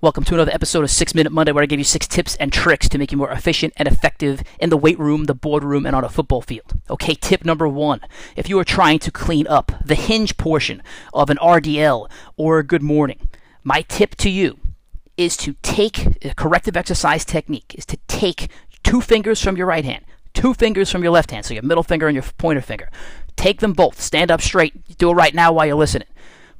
Welcome to another episode of 6 Minute Monday where I give you 6 tips and tricks to make you more efficient and effective in the weight room, the boardroom, and on a football field. Okay, tip number one. If you are trying to clean up the hinge portion of an RDL or a good morning, my tip to you is to take a corrective exercise technique is to take two fingers from your right hand, two fingers from your left hand, so your middle finger and your pointer finger. Take them both, stand up straight. Do it right now while you're listening.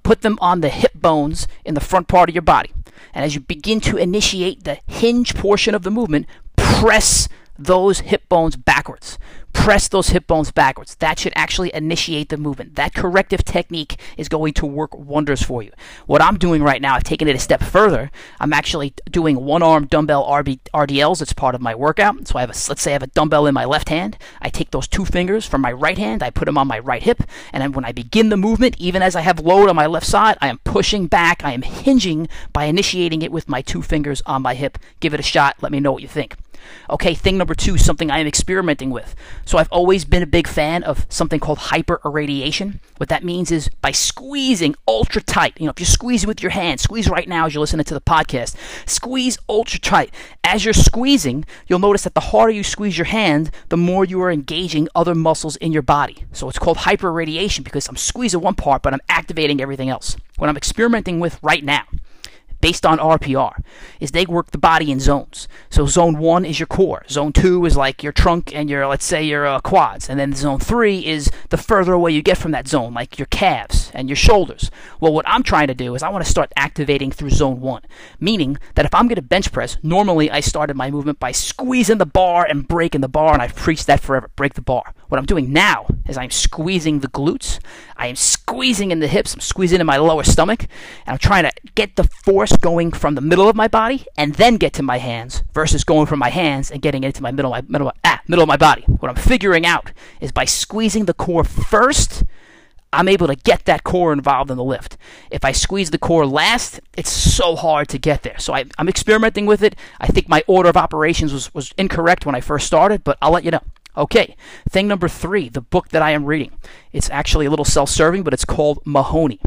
Put them on the hip bones in the front part of your body. And as you begin to initiate the hinge portion of the movement, press those hip bones backwards. Press those hip bones backwards. That should actually initiate the movement. That corrective technique is going to work wonders for you. What I'm doing right now, I've taken it a step further. I'm actually doing one arm dumbbell RB, RDLs. It's part of my workout. So I have a, let's say I have a dumbbell in my left hand. I take those two fingers from my right hand, I put them on my right hip, and then when I begin the movement, even as I have load on my left side, I am pushing back, I am hinging by initiating it with my two fingers on my hip. Give it a shot. Let me know what you think. Okay, thing number two, something I am experimenting with. So I've always been a big fan of something called hyper irradiation. What that means is by squeezing ultra tight, you know, if you're squeezing with your hand, squeeze right now as you're listening to the podcast, squeeze ultra tight. As you're squeezing, you'll notice that the harder you squeeze your hand, the more you are engaging other muscles in your body. So it's called hyper irradiation because I'm squeezing one part, but I'm activating everything else. What I'm experimenting with right now based on RPR is they work the body in zones. So zone one is your core. Zone two is like your trunk and your, let's say, your uh, quads. And then zone three is the further away you get from that zone, like your calves and your shoulders. Well, what I'm trying to do is I want to start activating through zone one, meaning that if I'm going to bench press, normally I started my movement by squeezing the bar and breaking the bar, and I've preached that forever. Break the bar. What I'm doing now is I'm squeezing the glutes, I am squeezing in the hips, I'm squeezing in my lower stomach, and I'm trying to get the force going from the middle of my body and then get to my hands versus going from my hands and getting it into my middle my middle ah, middle of my body. What I'm figuring out is by squeezing the core first, I'm able to get that core involved in the lift. If I squeeze the core last, it's so hard to get there. So I, am experimenting with it. I think my order of operations was, was incorrect when I first started, but I'll let you know. Okay, thing number three, the book that I am reading. It's actually a little self serving, but it's called Mahoney.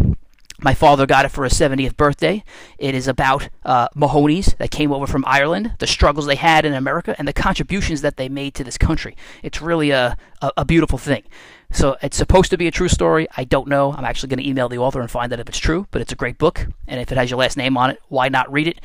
My father got it for his 70th birthday. It is about uh, that came over from Ireland, the struggles they had in America, and the contributions that they made to this country. It's really a, a, a beautiful thing. So it's supposed to be a true story. I don't know. I'm actually going to email the author and find out if it's true, but it's a great book. And if it has your last name on it, why not read it?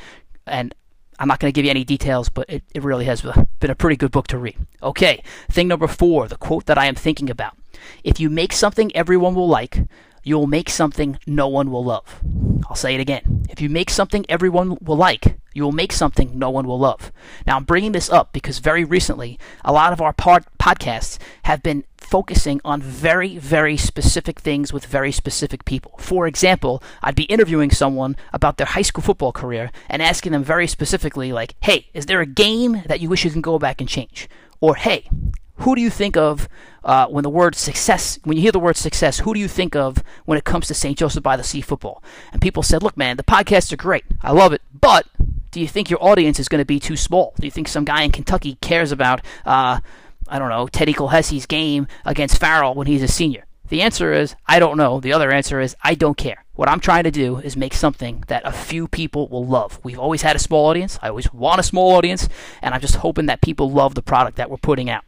And I'm not going to give you any details, but it, it really has uh, been a pretty good book to read. Okay, thing number four, the quote that I am thinking about. If you make something everyone will like, you will make something no one will love. I'll say it again. If you make something everyone will like, you will make something no one will love. Now, I'm bringing this up because very recently, a lot of our pod- podcasts have been focusing on very, very specific things with very specific people. For example, I'd be interviewing someone about their high school football career and asking them very specifically, like, hey, is there a game that you wish you can go back and change? Or, hey, who do you think of uh, when the word success, when you hear the word success, who do you think of when it comes to St. Joseph by the Sea football? And people said, look, man, the podcasts are great. I love it. But do you think your audience is going to be too small? Do you think some guy in Kentucky cares about, uh, I don't know, Teddy Colhessy's game against Farrell when he's a senior? The answer is, I don't know. The other answer is, I don't care. What I'm trying to do is make something that a few people will love. We've always had a small audience. I always want a small audience, and I'm just hoping that people love the product that we're putting out.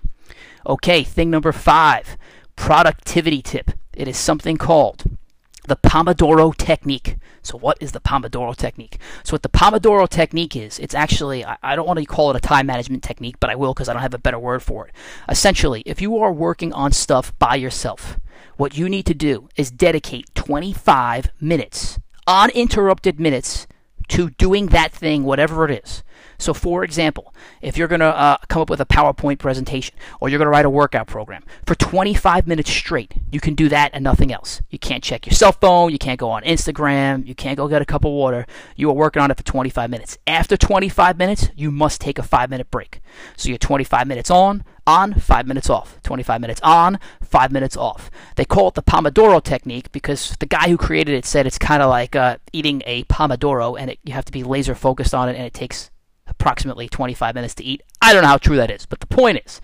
Okay, thing number five productivity tip. It is something called the Pomodoro technique. So, what is the Pomodoro technique? So, what the Pomodoro technique is, it's actually, I, don't want to call it a time management technique, but I will because I don't have a better word for it. Essentially, if you are working on stuff by yourself, what you need to do is dedicate 25 minutes, uninterrupted minutes, to doing that thing, whatever it is. So, for example, if you're going to uh, come up with a PowerPoint presentation or you're going to write a workout program for 25 minutes straight, you can do that and nothing else. You can't check your cell phone, you can't go on Instagram, you can't go get a cup of water. You are working on it for 25 minutes. After 25 minutes, you must take a five minute break. So, you're 25 minutes on, on, five minutes off. 25 minutes on, five minutes off. They call it the Pomodoro technique because the guy who created it said it's kind of like uh, eating a Pomodoro and it, you have to be laser focused on it and it takes approximately 25 minutes to eat. I don't know how true that is, but the point is,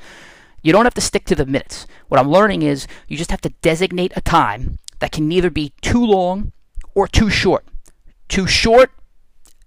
you don't have to stick to the minutes. What I'm learning is you just have to designate a time that can neither be too long or too short. Too short,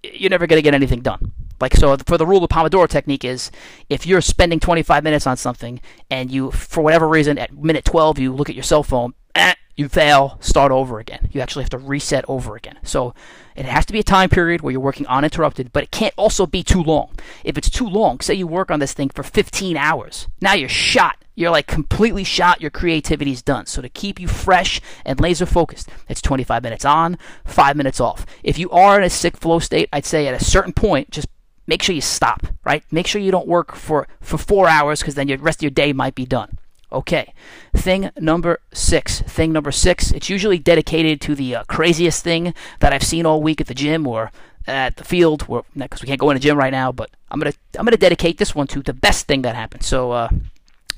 you're never going to get anything done. Like so, for the rule of Pomodoro technique is if you're spending 25 minutes on something and you, for whatever reason, at minute 12 you look at your cell phone, eh, you fail, start over again. You actually have to reset over again. So it has to be a time period where you're working uninterrupted, but it can't also be too long. If it's too long, say you work on this thing for 15 hours, now you're shot. You're like completely shot. Your creativity's done. So to keep you fresh and laser focused, it's 25 minutes on, five minutes off. If you are in a sick flow state, I'd say at a certain point, just make sure you stop, right? Make sure you don't work for, for four hours because then the rest of your day might be done. Okay, thing number six. Thing number six, it's usually dedicated to the uh, craziest thing that I've seen all week at the gym or at the field, because we can't go in the gym right now. But I'm gonna I'm gonna dedicate this one to the best thing that happened. So uh,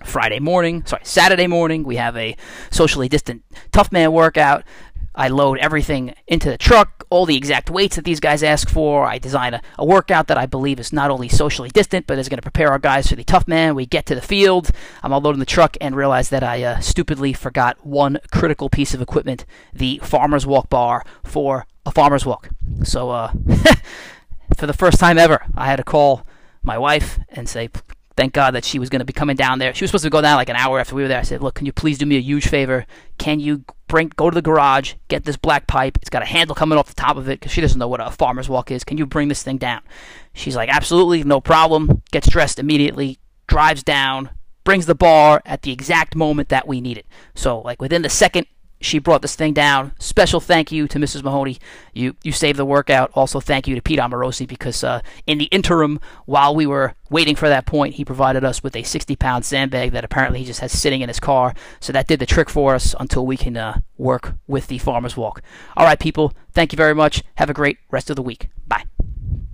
Friday morning, sorry, Saturday morning, we have a socially distant tough man workout. I load everything into the truck, all the exact weights that these guys ask for. I design a, a workout that I believe is not only socially distant, but is going to prepare our guys for the tough man. We get to the field. I'm all loading the truck and realize that I uh, stupidly forgot one critical piece of equipment the farmer's walk bar for a farmer's walk. So, uh, for the first time ever, I had to call my wife and say, thank God that she was going to be coming down there. She was supposed to go down like an hour after we were there. I said, "Look, can you please do me a huge favor? Can you bring go to the garage, get this black pipe? It's got a handle coming off the top of it because she doesn't know what a farmer's walk is. Can you bring this thing down?" She's like, "Absolutely, no problem." Gets dressed immediately, drives down, brings the bar at the exact moment that we need it. So, like within the second she brought this thing down. Special thank you to Mrs. Mahoney. You you saved the workout. Also thank you to Pete Amorosi because uh, in the interim, while we were waiting for that point, he provided us with a 60 pound sandbag that apparently he just has sitting in his car. So that did the trick for us until we can uh, work with the farmer's walk. All right, people. Thank you very much. Have a great rest of the week. Bye.